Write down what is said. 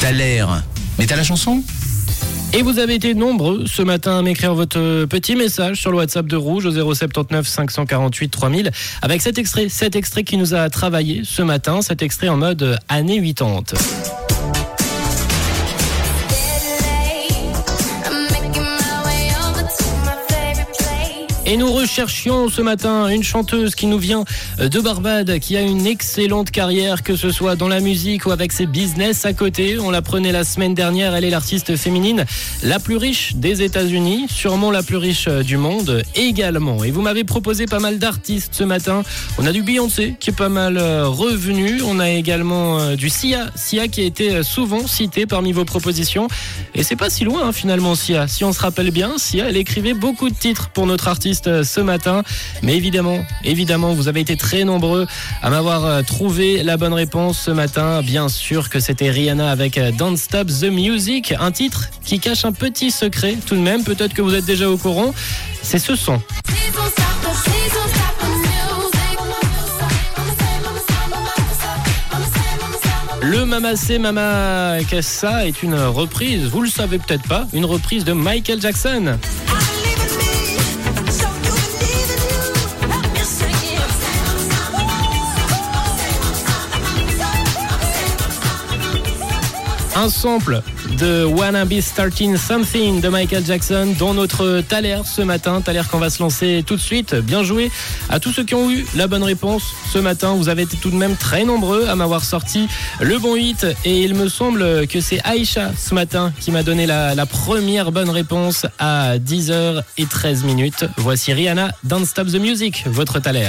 T'as l'air. Mais t'as la chanson? Et vous avez été nombreux ce matin à m'écrire votre petit message sur le WhatsApp de Rouge au 079 548 3000 avec cet extrait, cet extrait qui nous a travaillé ce matin, cet extrait en mode années 80. Et nous recherchions ce matin une chanteuse qui nous vient de Barbade, qui a une excellente carrière, que ce soit dans la musique ou avec ses business à côté. On la prenait la semaine dernière. Elle est l'artiste féminine la plus riche des États-Unis, sûrement la plus riche du monde également. Et vous m'avez proposé pas mal d'artistes ce matin. On a du Beyoncé qui est pas mal euh, revenu. On a également euh, du Sia, Sia qui a été euh, souvent cité parmi vos propositions. Et c'est pas si loin hein, finalement Sia. Si on se rappelle bien, Sia, elle écrivait beaucoup de titres pour notre artiste ce matin. Mais évidemment, évidemment, vous avez été très nombreux à m'avoir trouvé la bonne réponse ce matin. Bien sûr que c'était Rihanna avec Don't Stop the Music, un titre qui cache un petit secret tout de même. Peut-être que vous êtes déjà au courant. C'est ce son. Le Mama c'est Mama Kessa est une reprise, vous le savez peut-être pas, une reprise de Michael Jackson. Un sample de Wanna Be Starting Something de Michael Jackson dans notre Thaler ce matin. Thaler qu'on va se lancer tout de suite. Bien joué à tous ceux qui ont eu la bonne réponse ce matin. Vous avez été tout de même très nombreux à m'avoir sorti le bon hit. Et il me semble que c'est Aïcha ce matin qui m'a donné la, première bonne réponse à 10h13 minutes. Voici Rihanna, Don't Stop the Music, votre Thaler.